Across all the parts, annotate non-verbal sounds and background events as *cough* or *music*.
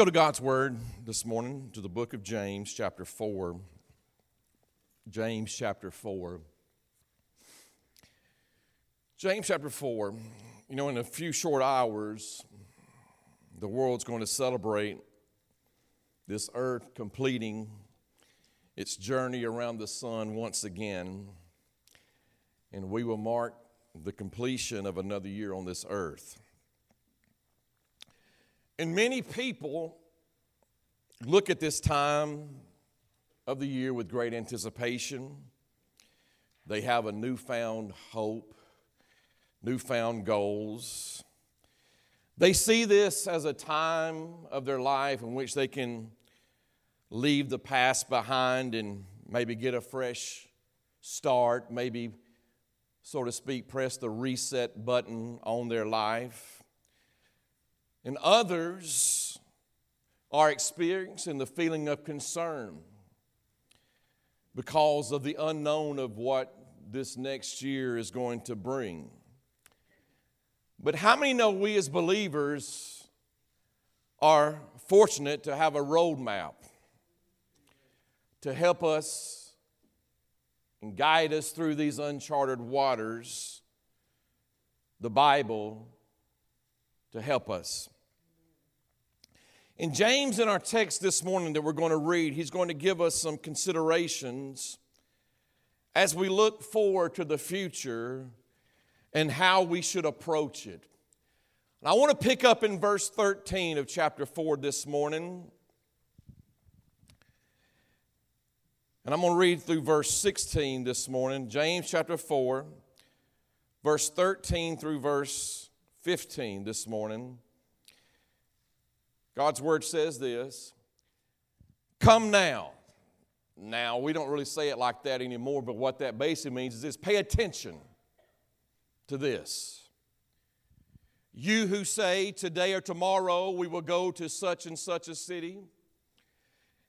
go to God's Word this morning to the book of James, chapter 4. James, chapter 4. James, chapter 4. You know, in a few short hours, the world's going to celebrate this earth completing its journey around the sun once again. And we will mark the completion of another year on this earth. And many people look at this time of the year with great anticipation. They have a newfound hope, newfound goals. They see this as a time of their life in which they can leave the past behind and maybe get a fresh start, maybe, so to speak, press the reset button on their life. And others are experiencing the feeling of concern because of the unknown of what this next year is going to bring. But how many know we as believers are fortunate to have a roadmap to help us and guide us through these uncharted waters? The Bible to help us. In James, in our text this morning that we're going to read, he's going to give us some considerations as we look forward to the future and how we should approach it. And I want to pick up in verse 13 of chapter 4 this morning. And I'm going to read through verse 16 this morning, James chapter 4, verse 13 through verse 15 this morning. God's word says this Come now. Now, we don't really say it like that anymore, but what that basically means is this pay attention to this. You who say today or tomorrow we will go to such and such a city,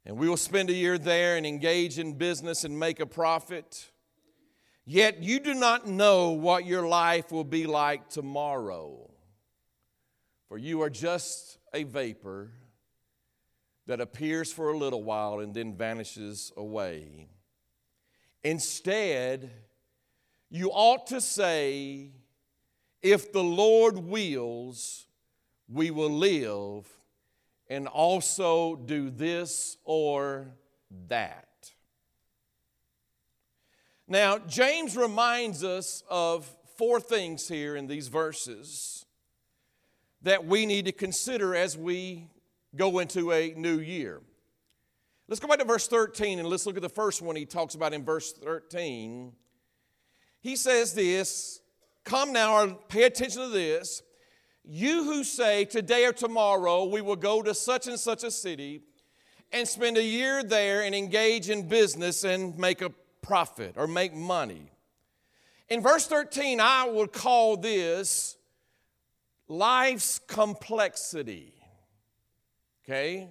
and we will spend a year there and engage in business and make a profit. Yet you do not know what your life will be like tomorrow. For you are just a vapor that appears for a little while and then vanishes away. Instead, you ought to say, If the Lord wills, we will live and also do this or that. Now, James reminds us of four things here in these verses that we need to consider as we go into a new year. Let's go back to verse 13 and let's look at the first one he talks about in verse 13. He says this Come now, pay attention to this. You who say, Today or tomorrow we will go to such and such a city and spend a year there and engage in business and make a profit or make money. In verse 13, I would call this life's complexity. Okay?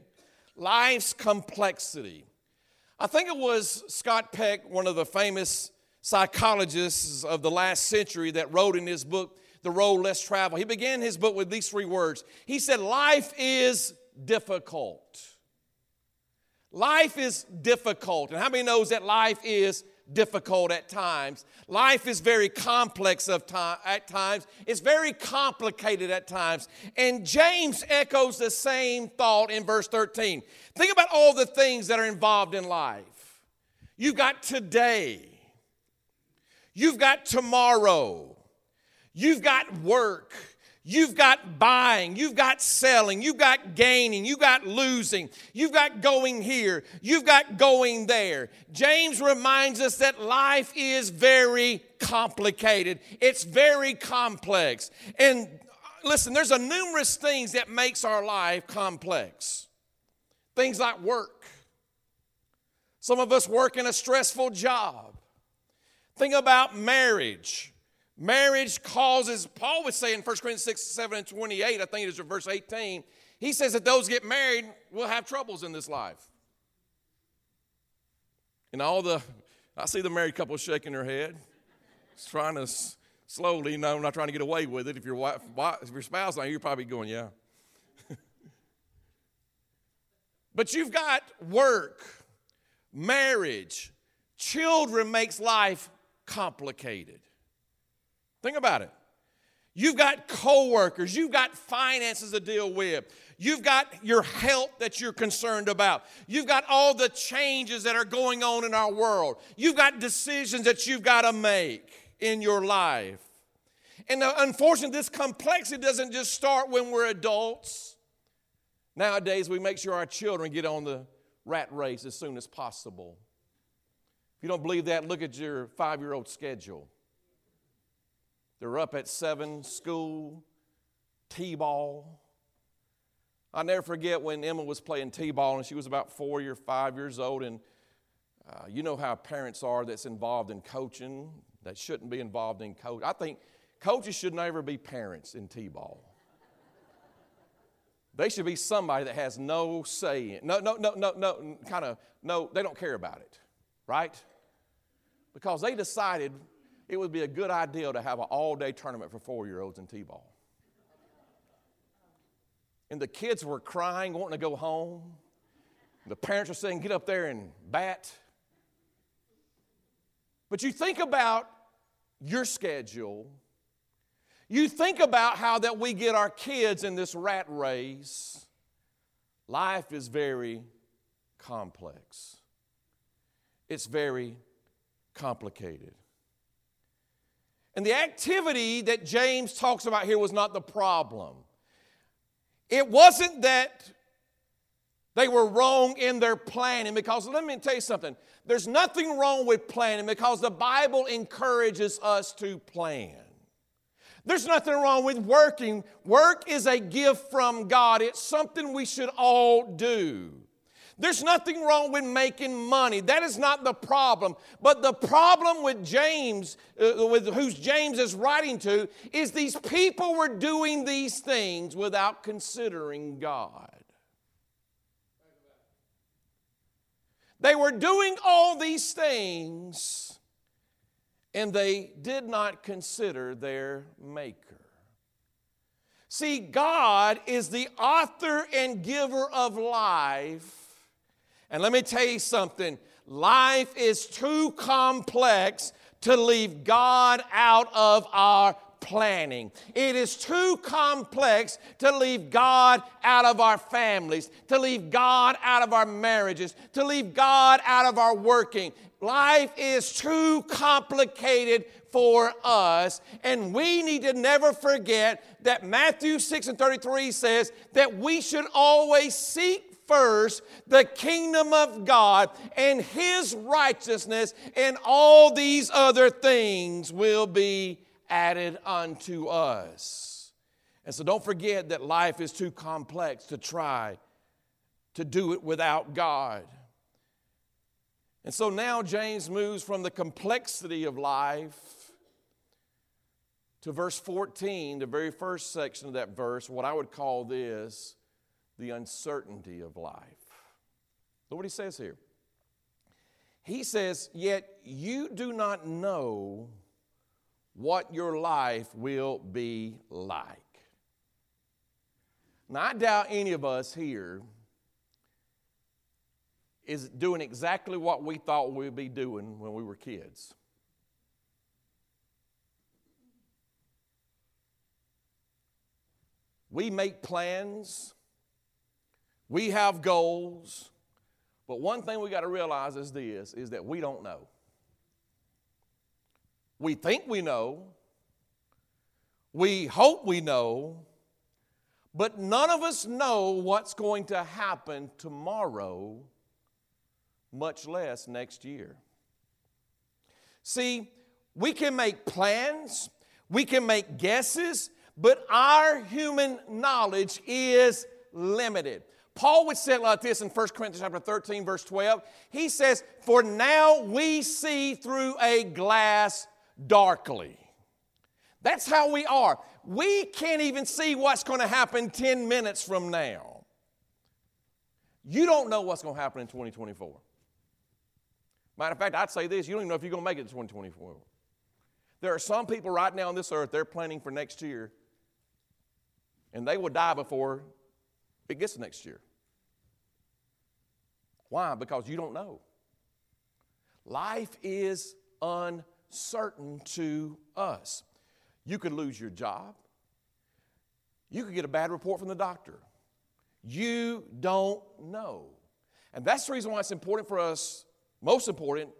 Life's complexity. I think it was Scott Peck, one of the famous psychologists of the last century, that wrote in his book, The Road Less Traveled. He began his book with these three words. He said, Life is difficult. Life is difficult. And how many knows that life is difficult at times? Life is very complex of time, at times. It's very complicated at times. And James echoes the same thought in verse 13. Think about all the things that are involved in life. You've got today. You've got tomorrow. You've got work. You've got buying, you've got selling, you've got gaining, you've got losing, you've got going here, you've got going there. James reminds us that life is very complicated, it's very complex. And uh, listen, there's a numerous things that makes our life complex. Things like work. Some of us work in a stressful job. Think about marriage. Marriage causes, Paul would say in 1 Corinthians 6, 7, and 28, I think it is verse 18, he says that those get married will have troubles in this life. And all the, I see the married couple shaking their head, trying to slowly, no, I'm not trying to get away with it. If your wife, if your spouse not you're probably going, yeah. *laughs* But you've got work, marriage, children makes life complicated. Think about it. You've got coworkers, you've got finances to deal with. You've got your health that you're concerned about. You've got all the changes that are going on in our world. You've got decisions that you've got to make in your life. And unfortunately, this complexity doesn't just start when we're adults. Nowadays, we make sure our children get on the rat race as soon as possible. If you don't believe that, look at your five year old schedule. They're up at seven, school, T ball. I'll never forget when Emma was playing T ball and she was about four or five years old. And uh, you know how parents are that's involved in coaching, that shouldn't be involved in coach. I think coaches should never be parents in T ball. They should be somebody that has no say in, no, no, no, no, no, kind of, no, they don't care about it, right? Because they decided it would be a good idea to have an all day tournament for four year olds in T ball. And the kids were crying, wanting to go home. The parents were saying, Get up there and bat. But you think about your schedule. You think about how that we get our kids in this rat race. Life is very complex. It's very complicated. And the activity that James talks about here was not the problem. It wasn't that they were wrong in their planning, because let me tell you something. There's nothing wrong with planning because the Bible encourages us to plan. There's nothing wrong with working. Work is a gift from God, it's something we should all do. There's nothing wrong with making money. That is not the problem. But the problem with James, uh, with whose James is writing to, is these people were doing these things without considering God. They were doing all these things and they did not consider their Maker. See, God is the author and giver of life and let me tell you something life is too complex to leave God out of our planning. It is too complex to leave God out of our families, to leave God out of our marriages, to leave God out of our working. Life is too complicated for us, and we need to never forget that Matthew 6 and 33 says that we should always seek first the kingdom of God and his righteousness, and all these other things will be added unto us. And so don't forget that life is too complex to try to do it without God. And so now James moves from the complexity of life to verse 14, the very first section of that verse, what I would call this the uncertainty of life. Look what he says here. He says, Yet you do not know what your life will be like. Now, I doubt any of us here is doing exactly what we thought we'd be doing when we were kids. We make plans, we have goals, but one thing we got to realize is this is that we don't know. We think we know. We hope we know. But none of us know what's going to happen tomorrow, much less next year. See, we can make plans, we can make guesses, but our human knowledge is limited. Paul would say it like this in 1 Corinthians chapter 13, verse 12. He says, For now we see through a glass darkly. That's how we are. We can't even see what's going to happen 10 minutes from now. You don't know what's going to happen in 2024. Matter of fact, I'd say this you don't even know if you're going to make it to 2024. There are some people right now on this earth, they're planning for next year, and they will die before it gets next year. Why? Because you don't know. Life is uncertain to us. You could lose your job. You could get a bad report from the doctor. You don't know. And that's the reason why it's important for us, most important,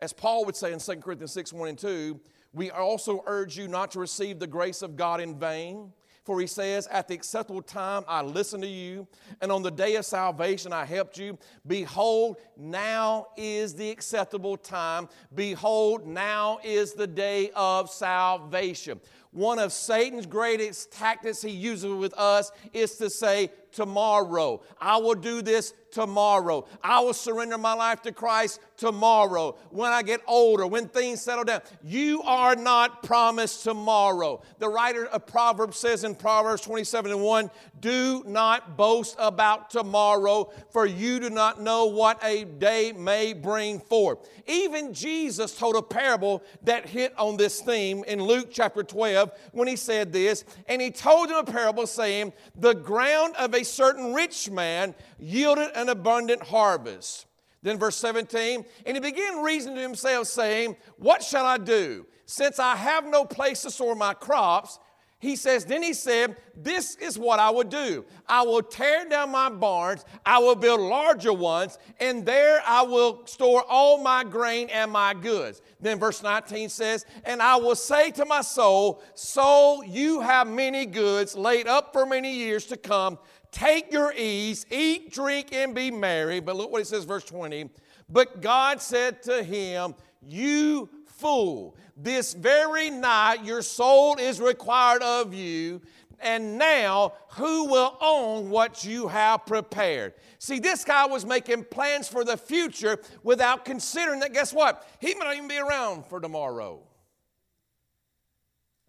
as Paul would say in 2 Corinthians 6 1 and 2, we also urge you not to receive the grace of God in vain. For he says, At the acceptable time I listened to you, and on the day of salvation I helped you. Behold, now is the acceptable time. Behold, now is the day of salvation. One of Satan's greatest tactics he uses with us is to say, Tomorrow. I will do this tomorrow. I will surrender my life to Christ tomorrow. When I get older, when things settle down. You are not promised tomorrow. The writer of Proverbs says in Proverbs 27 and 1 Do not boast about tomorrow, for you do not know what a day may bring forth. Even Jesus told a parable that hit on this theme in Luke chapter 12 when he said this, and he told them a parable saying, The ground of a certain rich man yielded an abundant harvest. Then, verse 17, and he began reasoning to himself, saying, What shall I do? Since I have no place to store my crops, he says, Then he said, This is what I will do. I will tear down my barns, I will build larger ones, and there I will store all my grain and my goods. Then verse 19 says, And I will say to my soul, Soul, you have many goods laid up for many years to come. Take your ease, eat, drink, and be merry. But look what he says, verse 20. But God said to him, You fool, this very night your soul is required of you. And now, who will own what you have prepared? See, this guy was making plans for the future without considering that, guess what? He might not even be around for tomorrow.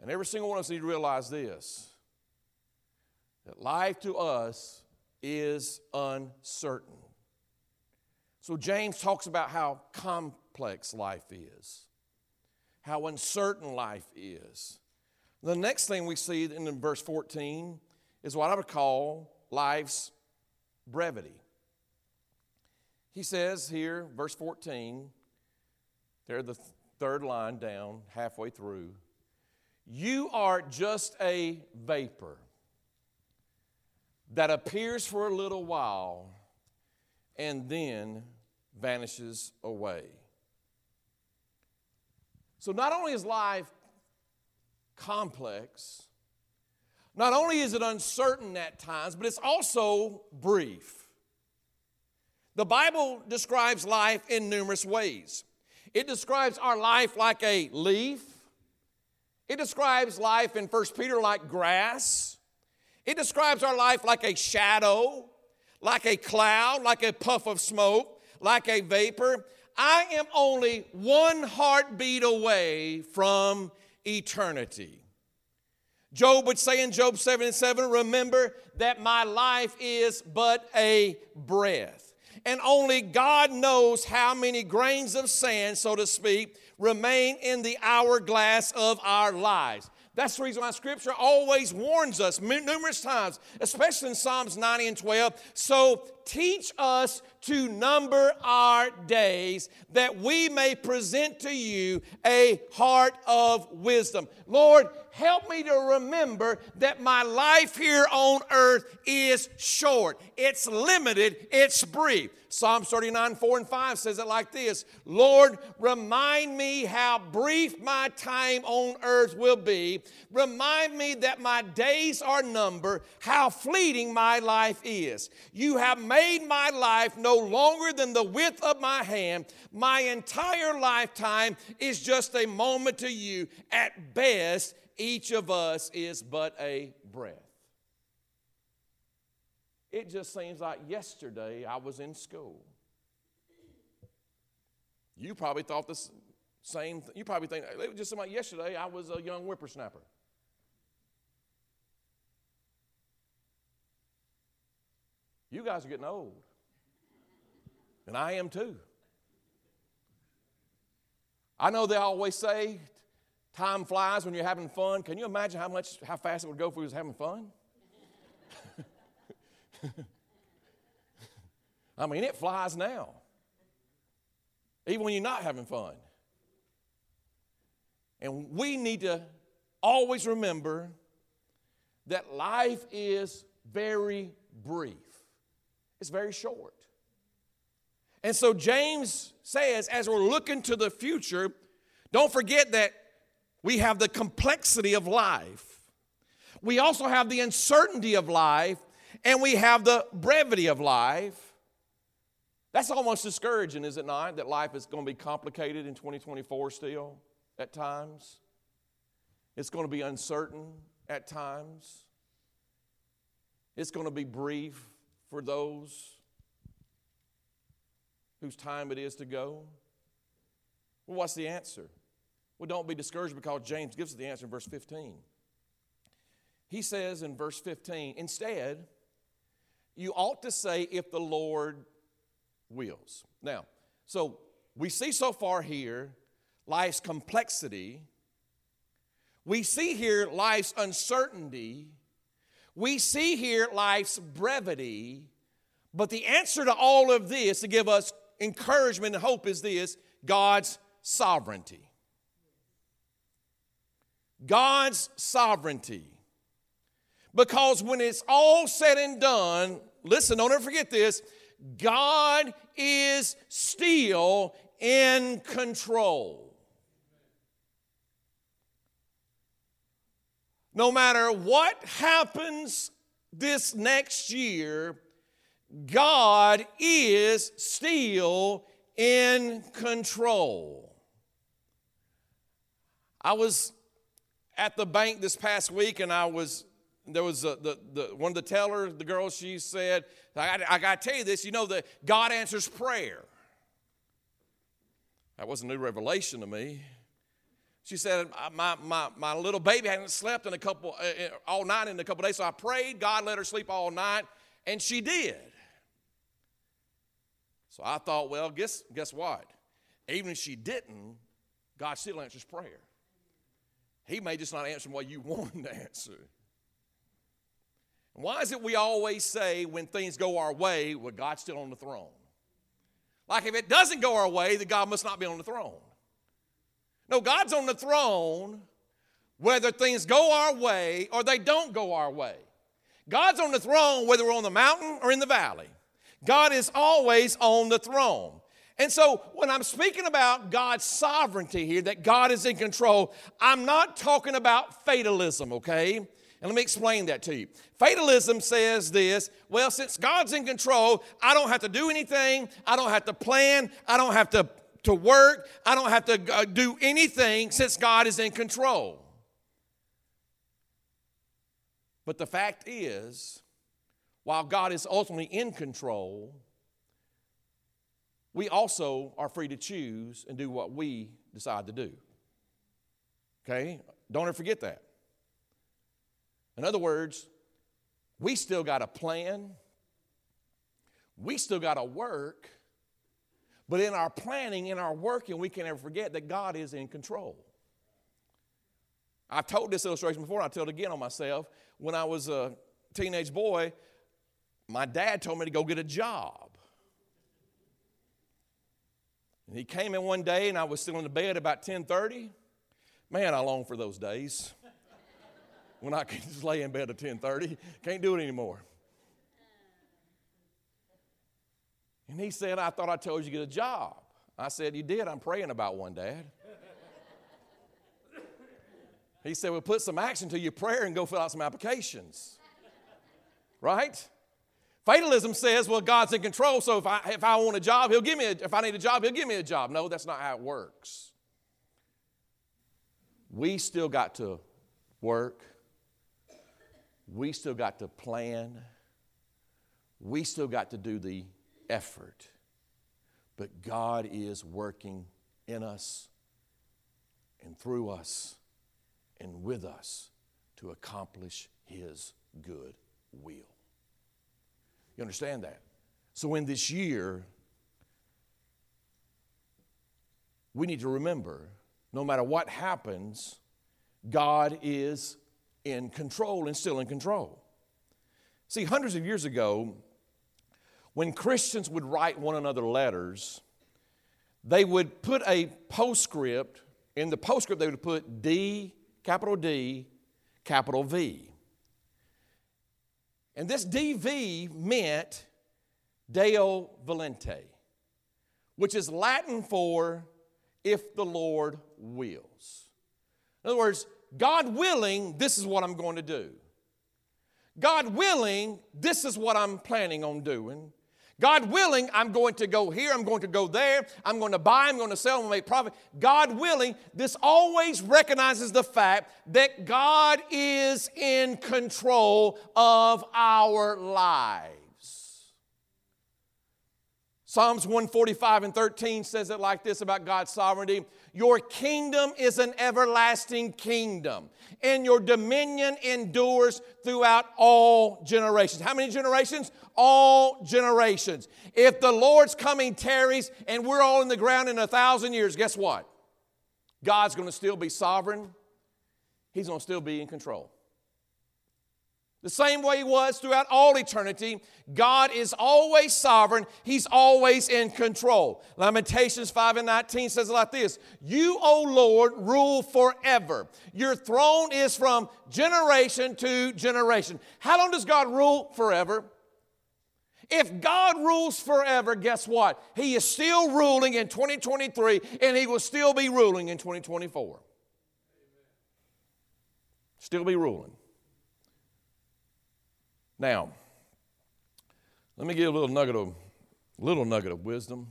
And every single one of us need to realize this that life to us is uncertain. So James talks about how complex life is, how uncertain life is. The next thing we see in verse 14 is what I would call life's brevity. He says here, verse 14, there, the third line down, halfway through, you are just a vapor that appears for a little while and then vanishes away. So, not only is life complex, not only is it uncertain at times, but it's also brief. The Bible describes life in numerous ways. It describes our life like a leaf. It describes life in 1 Peter like grass. It describes our life like a shadow, like a cloud, like a puff of smoke, like a vapor. I am only one heartbeat away from eternity. Job would say in Job 7 and 7, Remember that my life is but a breath. And only God knows how many grains of sand, so to speak, remain in the hourglass of our lives. That's the reason why Scripture always warns us numerous times, especially in Psalms 90 and 12. So teach us to number our days that we may present to you a heart of wisdom. Lord, help me to remember that my life here on earth is short, it's limited, it's brief. Psalms 39, 4 and 5 says it like this Lord, remind me how brief my time on earth will be. Remind me that my days are numbered, how fleeting my life is. You have made my life no longer than the width of my hand. My entire lifetime is just a moment to you. At best, each of us is but a breath. It just seems like yesterday I was in school. You probably thought the same thing. You probably think, it just like yesterday I was a young whippersnapper. You guys are getting old. And I am too. I know they always say time flies when you're having fun. Can you imagine how much how fast it would go if we was having fun? *laughs* I mean, it flies now, even when you're not having fun. And we need to always remember that life is very brief, it's very short. And so James says, as we're looking to the future, don't forget that we have the complexity of life. We also have the uncertainty of life, and we have the brevity of life. That's almost discouraging, is it not? That life is going to be complicated in 2024 still at times. It's going to be uncertain at times. It's going to be brief for those whose time it is to go? Well, what's the answer? Well, don't be discouraged because James gives us the answer in verse 15. He says in verse 15, instead, you ought to say, if the Lord wills. Now, so we see so far here life's complexity. We see here life's uncertainty. We see here life's brevity. But the answer to all of this to give us encouragement and hope is this God's sovereignty. God's sovereignty. Because when it's all said and done, listen, don't ever forget this God is still in control. No matter what happens this next year, God is still in control. I was at the bank this past week and I was there was a, the, the, one of the tellers, the girl, she said, I, I got to tell you this, you know that God answers prayer. That was a new revelation to me. She said, my, my, my little baby hadn't slept in a couple, uh, uh all night in a couple days, so I prayed. God let her sleep all night, and she did. So I thought, well, guess, guess what? Even if she didn't, God still answers prayer. He may just not answer what you *laughs* want him to answer. Why is it we always say when things go our way, well, God's still on the throne? Like if it doesn't go our way, then God must not be on the throne. No, God's on the throne whether things go our way or they don't go our way. God's on the throne whether we're on the mountain or in the valley. God is always on the throne. And so, when I'm speaking about God's sovereignty here, that God is in control, I'm not talking about fatalism, okay? And let me explain that to you. Fatalism says this well, since God's in control, I don't have to do anything, I don't have to plan, I don't have to, to work, I don't have to uh, do anything since God is in control. But the fact is, while God is ultimately in control, we also are free to choose and do what we decide to do. Okay? Don't ever forget that. In other words, we still got a plan, we still got to work, but in our planning, in our working, we can never forget that God is in control. I've told this illustration before, and I'll tell it again on myself. When I was a teenage boy, my dad told me to go get a job. And he came in one day and I was still in the bed about 10:30. Man, I long for those days. when I can just lay in bed at 10:30. Can't do it anymore. And he said, I thought I told you to get a job. I said, You did. I'm praying about one, Dad. he said, Well, put some action to your prayer and go fill out some applications. right? Fatalism says, well, God's in control, so if I, if I want a job, He'll give me a, if I need a job, He'll give me a job. No, that's not how it works. We still got to work. We still got to plan. We still got to do the effort. But God is working in us and through us and with us to accomplish His good will. You understand that? So, in this year, we need to remember no matter what happens, God is in control and still in control. See, hundreds of years ago, when Christians would write one another letters, they would put a postscript. In the postscript, they would put D, capital D, capital V. And this DV meant Deo Volente, which is Latin for if the Lord wills. In other words, God willing, this is what I'm going to do. God willing, this is what I'm planning on doing. God willing, I'm going to go here, I'm going to go there, I'm going to buy, I'm going to sell, I'm going to make profit. God willing, this always recognizes the fact that God is in control of our lives. Psalms 145 and 13 says it like this about God's sovereignty Your kingdom is an everlasting kingdom, and your dominion endures throughout all generations. How many generations? All generations. If the Lord's coming tarries and we're all in the ground in a thousand years, guess what? God's going to still be sovereign, He's going to still be in control. The same way He was throughout all eternity, God is always sovereign. He's always in control. Lamentations 5 and 19 says like this You, O Lord, rule forever. Your throne is from generation to generation. How long does God rule? Forever. If God rules forever, guess what? He is still ruling in 2023 and He will still be ruling in 2024. Still be ruling. Now, let me give a little nugget of little nugget of wisdom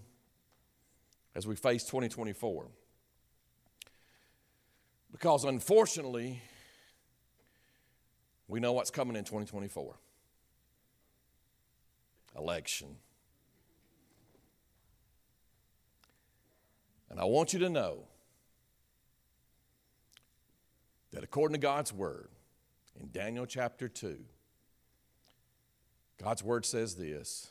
as we face 2024. Because unfortunately, we know what's coming in 2024. Election. And I want you to know that according to God's word, in Daniel chapter 2, God's word says this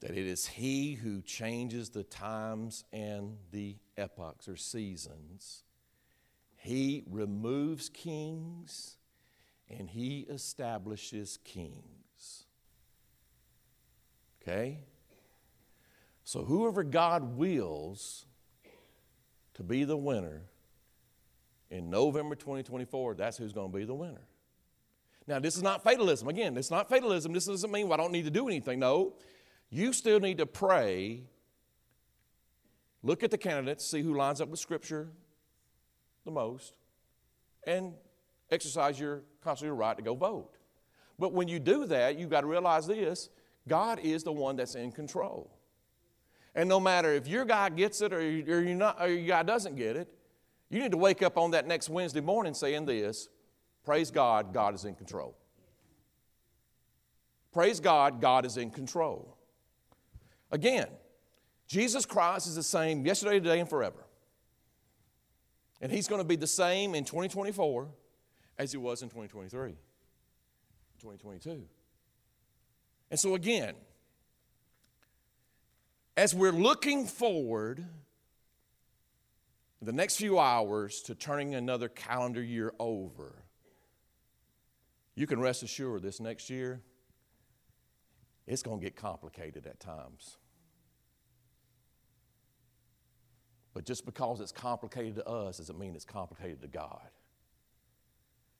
that it is He who changes the times and the epochs or seasons. He removes kings and He establishes kings. Okay? So, whoever God wills to be the winner in November 2024, that's who's going to be the winner. Now, this is not fatalism. Again, it's not fatalism. This doesn't mean well, I don't need to do anything. No, you still need to pray, look at the candidates, see who lines up with Scripture the most, and exercise your constitutional right to go vote. But when you do that, you've got to realize this God is the one that's in control. And no matter if your guy gets it or, you're not, or your guy doesn't get it, you need to wake up on that next Wednesday morning saying this Praise God, God is in control. Praise God, God is in control. Again, Jesus Christ is the same yesterday, today, and forever. And He's going to be the same in 2024 as He was in 2023, 2022. And so, again, as we're looking forward the next few hours to turning another calendar year over, you can rest assured this next year, it's going to get complicated at times. But just because it's complicated to us doesn't mean it's complicated to God.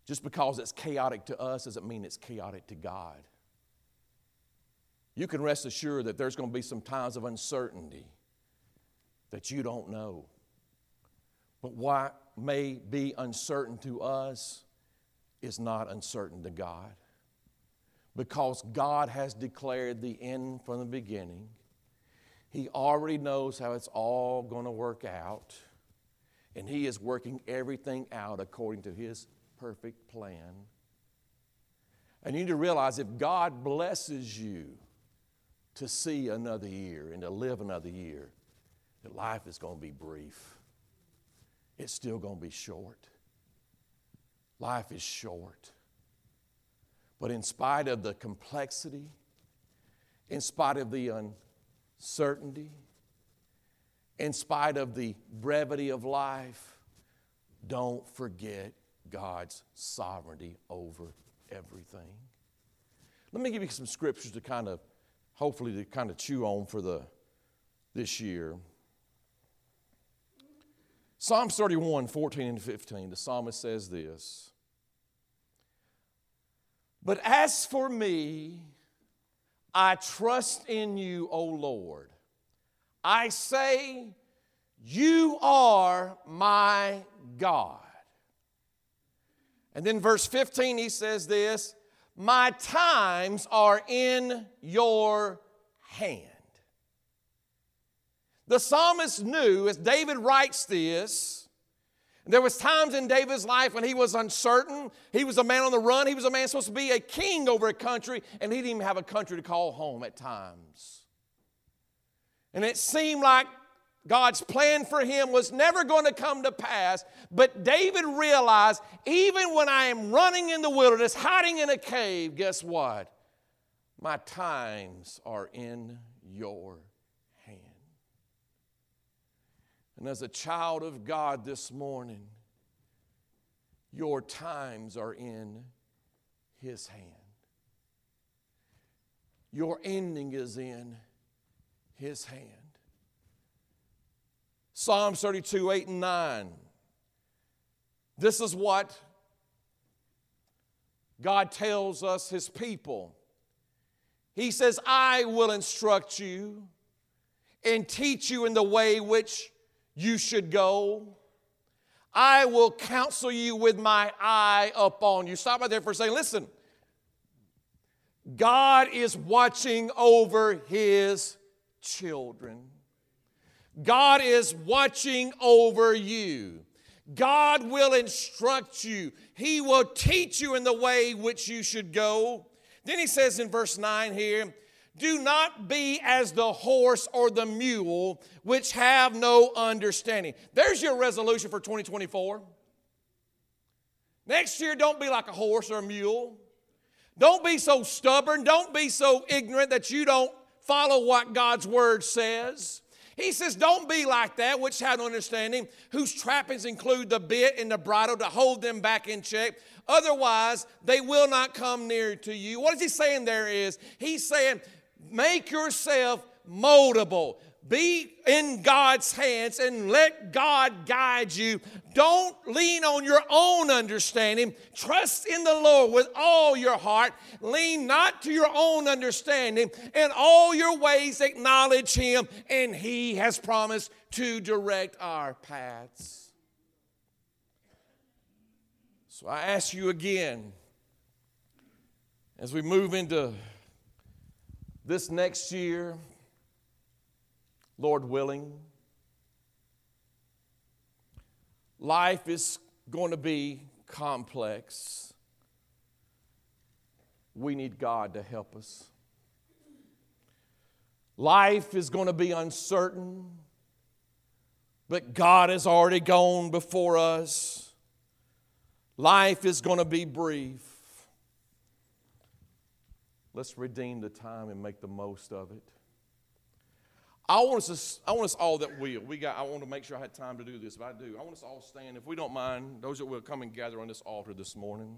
Just because it's chaotic to us doesn't mean it's chaotic to God. You can rest assured that there's going to be some times of uncertainty that you don't know. But what may be uncertain to us is not uncertain to God because God has declared the end from the beginning. He already knows how it's all going to work out, and He is working everything out according to His perfect plan. And you need to realize if God blesses you to see another year and to live another year, that life is going to be brief. It's still going to be short. Life is short. But in spite of the complexity, in spite of the uncertainty, in spite of the brevity of life, don't forget God's sovereignty over everything. Let me give you some scriptures to kind of, hopefully, to kind of chew on for the this year. Psalms 31, 14 and 15, the psalmist says this. But as for me, I trust in you, O Lord. I say, You are my God. And then verse 15, he says this My times are in your hand. The psalmist knew as David writes this, there was times in David's life when he was uncertain. He was a man on the run. He was a man supposed to be a king over a country, and he didn't even have a country to call home at times. And it seemed like God's plan for him was never going to come to pass. But David realized even when I am running in the wilderness, hiding in a cave, guess what? My times are in your hand. And as a child of God this morning, your times are in His hand. Your ending is in His hand. Psalms 32, 8 and 9. This is what God tells us, His people. He says, I will instruct you and teach you in the way which you should go. I will counsel you with my eye upon you. Stop right there for a second. Listen, God is watching over His children. God is watching over you. God will instruct you. He will teach you in the way which you should go. Then he says in verse 9 here, do not be as the horse or the mule, which have no understanding. There's your resolution for 2024. Next year, don't be like a horse or a mule. Don't be so stubborn. Don't be so ignorant that you don't follow what God's word says. He says, Don't be like that, which have no understanding, whose trappings include the bit and the bridle to hold them back in check. Otherwise, they will not come near to you. What is he saying there is, he's saying, Make yourself moldable. Be in God's hands and let God guide you. Don't lean on your own understanding. Trust in the Lord with all your heart. Lean not to your own understanding. In all your ways, acknowledge Him, and He has promised to direct our paths. So I ask you again as we move into this next year, Lord willing, life is going to be complex. We need God to help us. Life is going to be uncertain, but God has already gone before us. Life is going to be brief. Let's redeem the time and make the most of it. I want us, I want us all that will. We got. I want to make sure I had time to do this, but I do. I want us all stand. If we don't mind, those that will come and gather on this altar this morning.